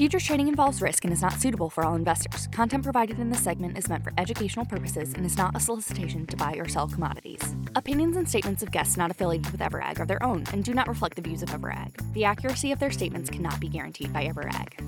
Futures trading involves risk and is not suitable for all investors. Content provided in this segment is meant for educational purposes and is not a solicitation to buy or sell commodities. Opinions and statements of guests not affiliated with Ever.Ag are their own and do not reflect the views of Ever.Ag. The accuracy of their statements cannot be guaranteed by Ever.Ag.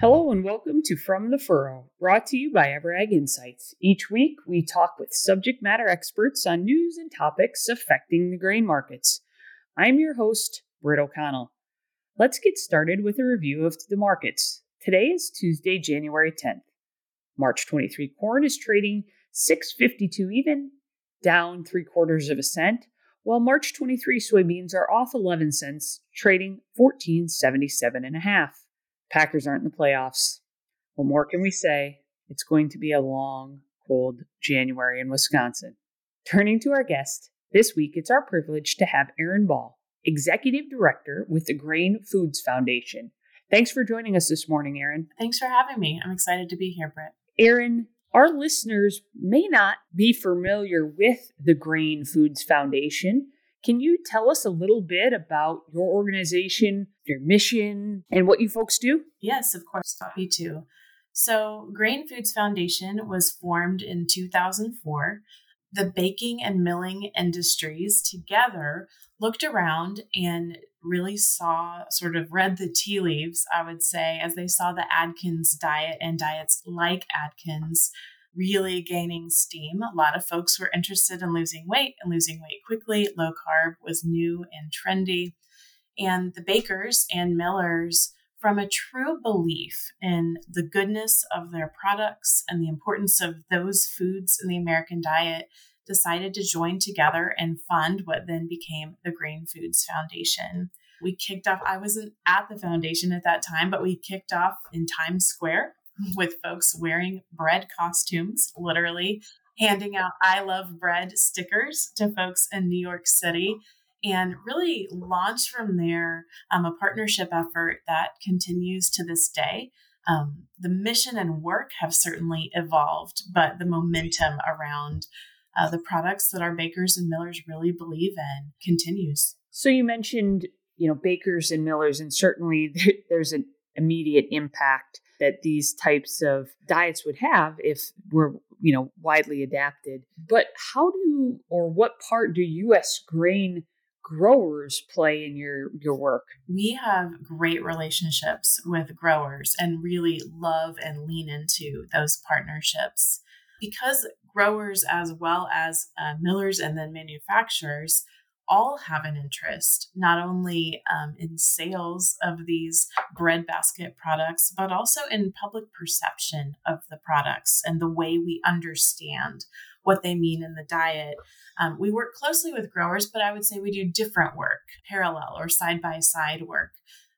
Hello and welcome to From the Furrow, brought to you by Ever.Ag Insights. Each week, we talk with subject matter experts on news and topics affecting the grain markets. I'm your host, Britt O'Connell. Let's get started with a review of the markets. Today is Tuesday, January 10th. March 23 corn is trading 652 even, down 3 quarters of a cent, while March 23 soybeans are off 11 cents, trading 1477 and a half. Packers aren't in the playoffs. What more can we say? It's going to be a long, cold January in Wisconsin. Turning to our guest, this week it's our privilege to have Erin Ball, Executive Director with the Grain Foods Foundation. Thanks for joining us this morning, Erin. Thanks for having me. I'm excited to be here, Britt. Erin, our listeners may not be familiar with the Grain Foods Foundation. Can you tell us a little bit about your organization, your mission, and what you folks do? Yes, of course. Happy to. So, Grain Foods Foundation was formed in 2004 the baking and milling industries together looked around and really saw, sort of read the tea leaves, I would say, as they saw the Atkins diet and diets like Atkins really gaining steam. A lot of folks were interested in losing weight and losing weight quickly. Low carb was new and trendy. And the bakers and millers from a true belief in the goodness of their products and the importance of those foods in the American diet, decided to join together and fund what then became the Grain Foods Foundation. We kicked off, I wasn't at the foundation at that time, but we kicked off in Times Square with folks wearing bread costumes, literally handing out I love bread stickers to folks in New York City and really launched from there um, a partnership effort that continues to this day. Um, the mission and work have certainly evolved, but the momentum around uh, the products that our bakers and millers really believe in continues. So you mentioned, you know, bakers and millers, and certainly there's an immediate impact that these types of diets would have if we're you know widely adapted but how do or what part do us grain growers play in your your work? We have great relationships with growers and really love and lean into those partnerships because growers as well as uh, millers and then manufacturers all have an interest not only um, in sales of these breadbasket products but also in public perception of the products and the way we understand what they mean in the diet. Um, we work closely with growers, but I would say we do different work, parallel or side by side work.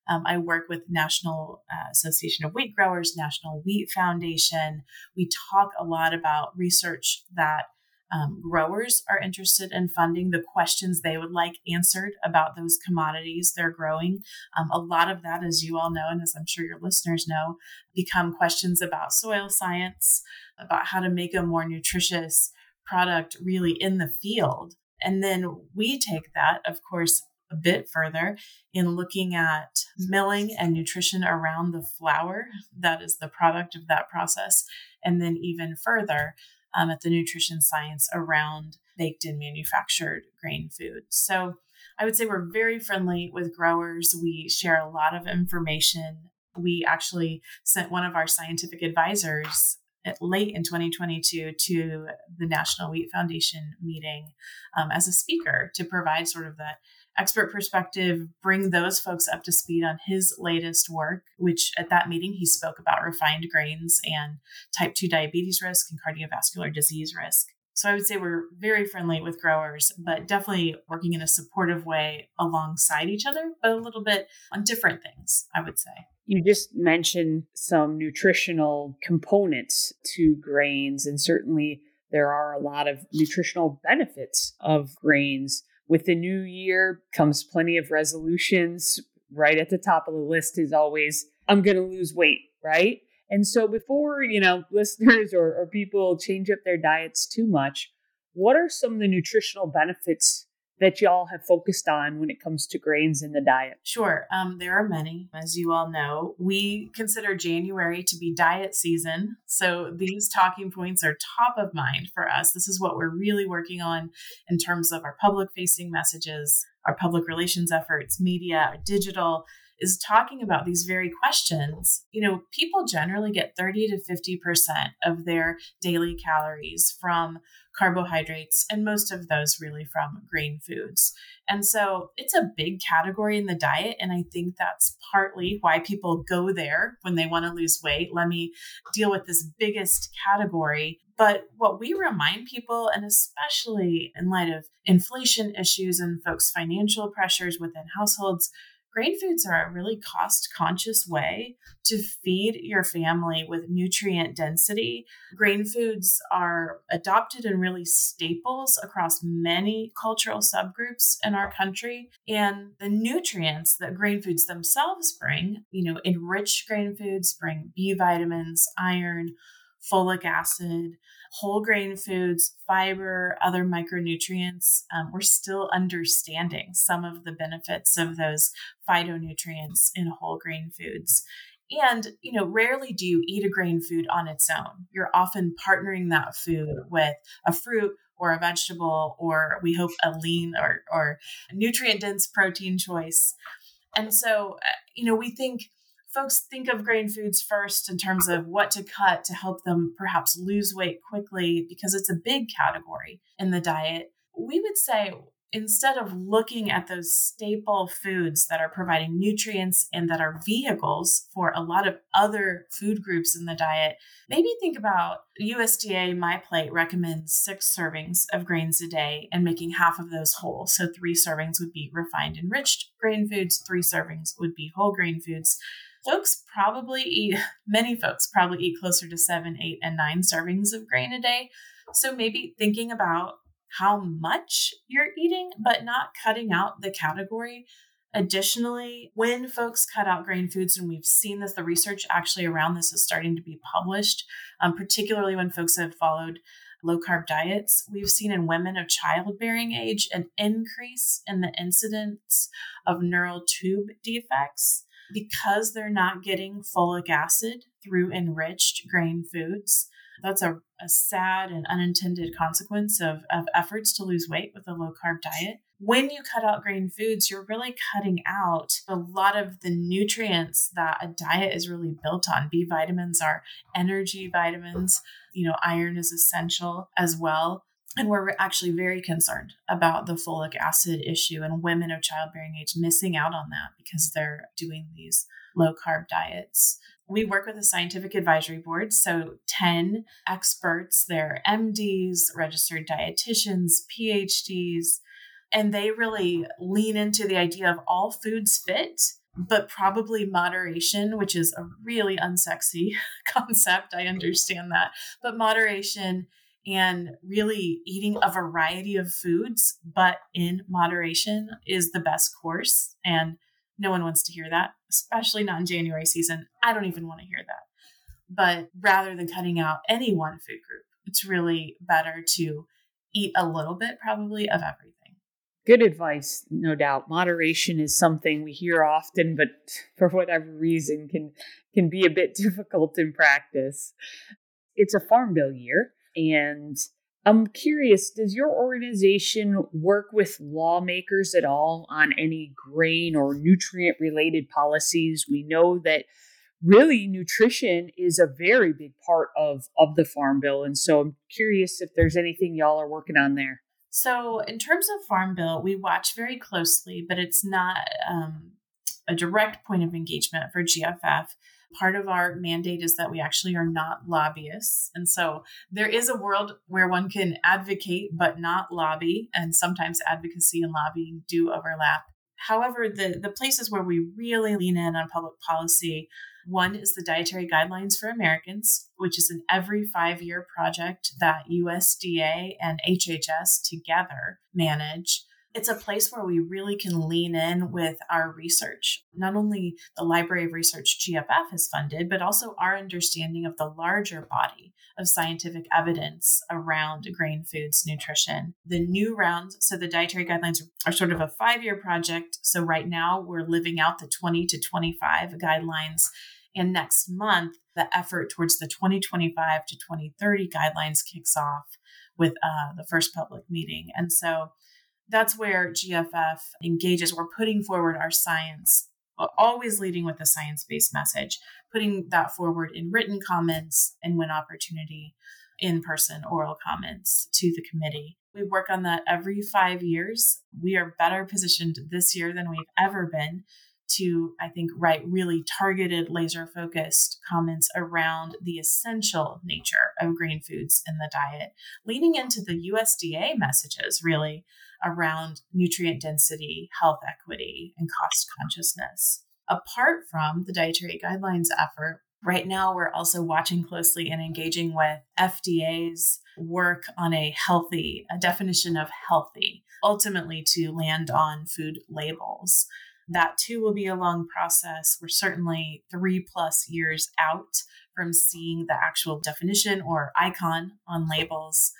Um, I work with National uh, Association of Wheat Growers, National Wheat Foundation. We talk a lot about research that um, growers are interested in funding the questions they would like answered about those commodities they're growing. Um, a lot of that, as you all know, and as I'm sure your listeners know, become questions about soil science, about how to make a more nutritious product really in the field. And then we take that, of course, a bit further in looking at milling and nutrition around the flour that is the product of that process. And then even further um, at the nutrition science around baked and manufactured grain food. So I would say we're very friendly with growers. We share a lot of information. We actually sent one of our scientific advisors late in 2022 to the National Wheat Foundation meeting um, as a speaker to provide sort of that expert perspective, bring those folks up to speed on his latest work, which at that meeting he spoke about refined grains and type 2 diabetes risk and cardiovascular disease risk. So I would say we're very friendly with growers, but definitely working in a supportive way alongside each other, but a little bit on different things, I would say. You just mentioned some nutritional components to grains, and certainly there are a lot of nutritional benefits of grains. With the new year comes plenty of resolutions. Right at the top of the list is always, I'm going to lose weight, right? And so before, you know, listeners or, or people change up their diets too much, what are some of the nutritional benefits that y'all have focused on when it comes to grains in the diet? Sure. Um, there are many, as you all know. We consider January to be diet season. So these talking points are top of mind for us. This is what we're really working on in terms of our public facing messages, our public relations efforts, media, our digital is talking about these very questions. You know, people generally get 30 to 50% of their daily calories from carbohydrates, and most of those really from grain foods. And so it's a big category in the diet. And I think that's partly why people go there when they want to lose weight. Let me deal with this biggest category. But what we remind people, and especially in light of inflation issues and folks' financial pressures within households, grain foods are a really cost conscious way to feed your family with nutrient density. Grain foods are adopted and really staples across many cultural subgroups in our country. And the nutrients that grain foods themselves bring, you know, enriched grain foods bring B vitamins, iron, folic acid, whole grain foods, fiber, other micronutrients. Um, we're still understanding some of the benefits of those phytonutrients in whole grain foods. And, you know, rarely do you eat a grain food on its own. You're often partnering that food with a fruit or a vegetable, or we hope a lean or, or nutrient dense protein choice. And so, uh, you know, we think folks think of grain foods first in terms of what to cut to help them perhaps lose weight quickly because it's a big category in the diet, we would say instead of looking at those staple foods that are providing nutrients and that are vehicles for a lot of other food groups in the diet, maybe think about USDA My Plate recommends six servings of grains a day and making half of those whole. So three servings would be refined enriched grain foods, three servings would be whole grain foods folks probably eat, many folks probably eat closer to seven, eight, and nine servings of grain a day. So maybe thinking about how much you're eating, but not cutting out the category. Additionally, when folks cut out grain foods, and we've seen this, the research actually around this is starting to be published, um, particularly when folks have followed low carb diets, we've seen in women of childbearing age an increase in the incidence of neural tube defects because they're not getting folic acid through enriched grain foods. That's a, a sad and unintended consequence of, of efforts to lose weight with a low carb diet. When you cut out grain foods, you're really cutting out a lot of the nutrients that a diet is really built on. B vitamins are energy vitamins. You know, iron is essential as well. And we're actually very concerned about the folic acid issue and women of childbearing age missing out on that because they're doing these low carb diets. We work with a scientific advisory board, so 10 experts, they're MDs, registered dietitians, PhDs, and they really lean into the idea of all foods fit but probably moderation, which is a really unsexy concept. I understand that. But moderation and really eating a variety of foods, but in moderation is the best course. And no one wants to hear that, especially not in January season. I don't even want to hear that. But rather than cutting out any one food group, it's really better to eat a little bit, probably, of everything. Good advice, no doubt. Moderation is something we hear often, but for whatever reason can can be a bit difficult in practice. It's a farm bill year, and I'm curious, does your organization work with lawmakers at all on any grain or nutrient related policies? We know that really nutrition is a very big part of, of the farm bill. And so I'm curious if there's anything y'all are working on there. So, in terms of farm bill, we watch very closely, but it's not um, a direct point of engagement for GFF part of our mandate is that we actually are not lobbyists. And so there is a world where one can advocate but not lobby, and sometimes advocacy and lobbying do overlap. However, the, the places where we really lean in on public policy one is the Dietary Guidelines for Americans, which is an every five year project that USDA and HHS together manage it's a place where we really can lean in with our research. Not only the Library of Research GFF has funded, but also our understanding of the larger body of scientific evidence around grain foods nutrition. The new round, so the dietary guidelines are sort of a five year project. So right now we're living out the 20 to 25 guidelines. And next month, the effort towards the 2025 to 2030 guidelines kicks off with uh, the first public meeting. And so that's where GFF engages. We're putting forward our science, always leading with a science based message, putting that forward in written comments and when opportunity, in person oral comments to the committee. We work on that every five years. We are better positioned this year than we've ever been to, I think, write really targeted, laser focused comments around the essential nature of green foods in the diet, leaning into the USDA messages really around nutrient density, health equity, and cost consciousness. Apart from the dietary guidelines effort, right now we're also watching closely and engaging with FDA's work on a healthy, a definition of healthy, ultimately to land on food labels. That too will be a long process. We're certainly three plus years out from seeing the actual definition or icon on labels.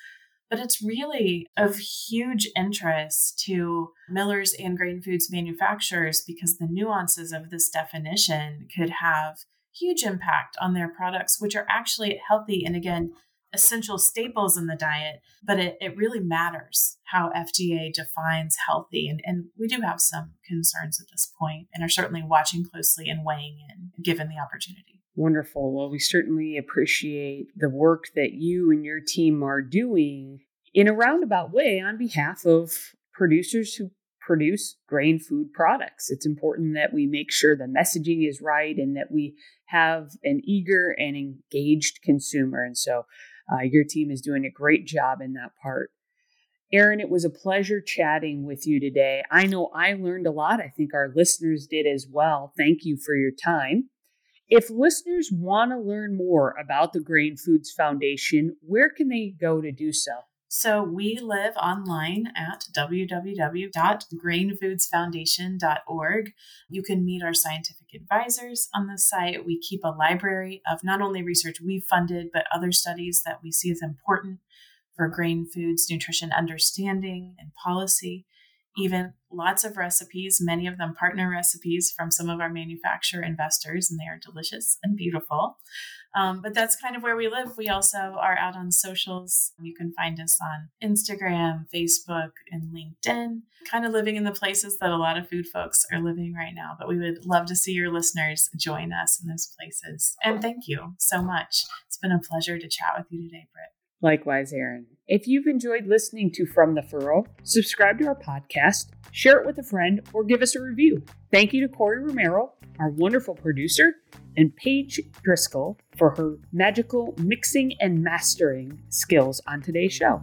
But it's really of huge interest to millers and grain foods manufacturers because the nuances of this definition could have huge impact on their products, which are actually healthy and again, essential staples in the diet, but it, it really matters how FDA defines healthy. And, and we do have some concerns at this point and are certainly watching closely and weighing in given the opportunity. Wonderful. Well, we certainly appreciate the work that you and your team are doing in a roundabout way on behalf of producers who produce grain food products. It's important that we make sure the messaging is right and that we have an eager and engaged consumer. And so uh, your team is doing a great job in that part. Erin, it was a pleasure chatting with you today. I know I learned a lot. I think our listeners did as well. Thank you for your time. If listeners want to learn more about the Grain Foods Foundation, where can they go to do so? So we live online at www.grainfoodsfoundation.org. You can meet our scientific advisors on the site. We keep a library of not only research we've funded, but other studies that we see as important for grain foods, nutrition understanding, and policy. Even lots of recipes, many of them partner recipes from some of our manufacturer investors, and they are delicious and beautiful. Um, but that's kind of where we live. We also are out on socials. You can find us on Instagram, Facebook, and LinkedIn, kind of living in the places that a lot of food folks are living right now. But we would love to see your listeners join us in those places. And thank you so much. It's been a pleasure to chat with you today, Britt. Likewise, Erin. If you've enjoyed listening to From the Furrow, subscribe to our podcast, share it with a friend, or give us a review. Thank you to Corey Romero, our wonderful producer, and Paige Driscoll for her magical mixing and mastering skills on today's show.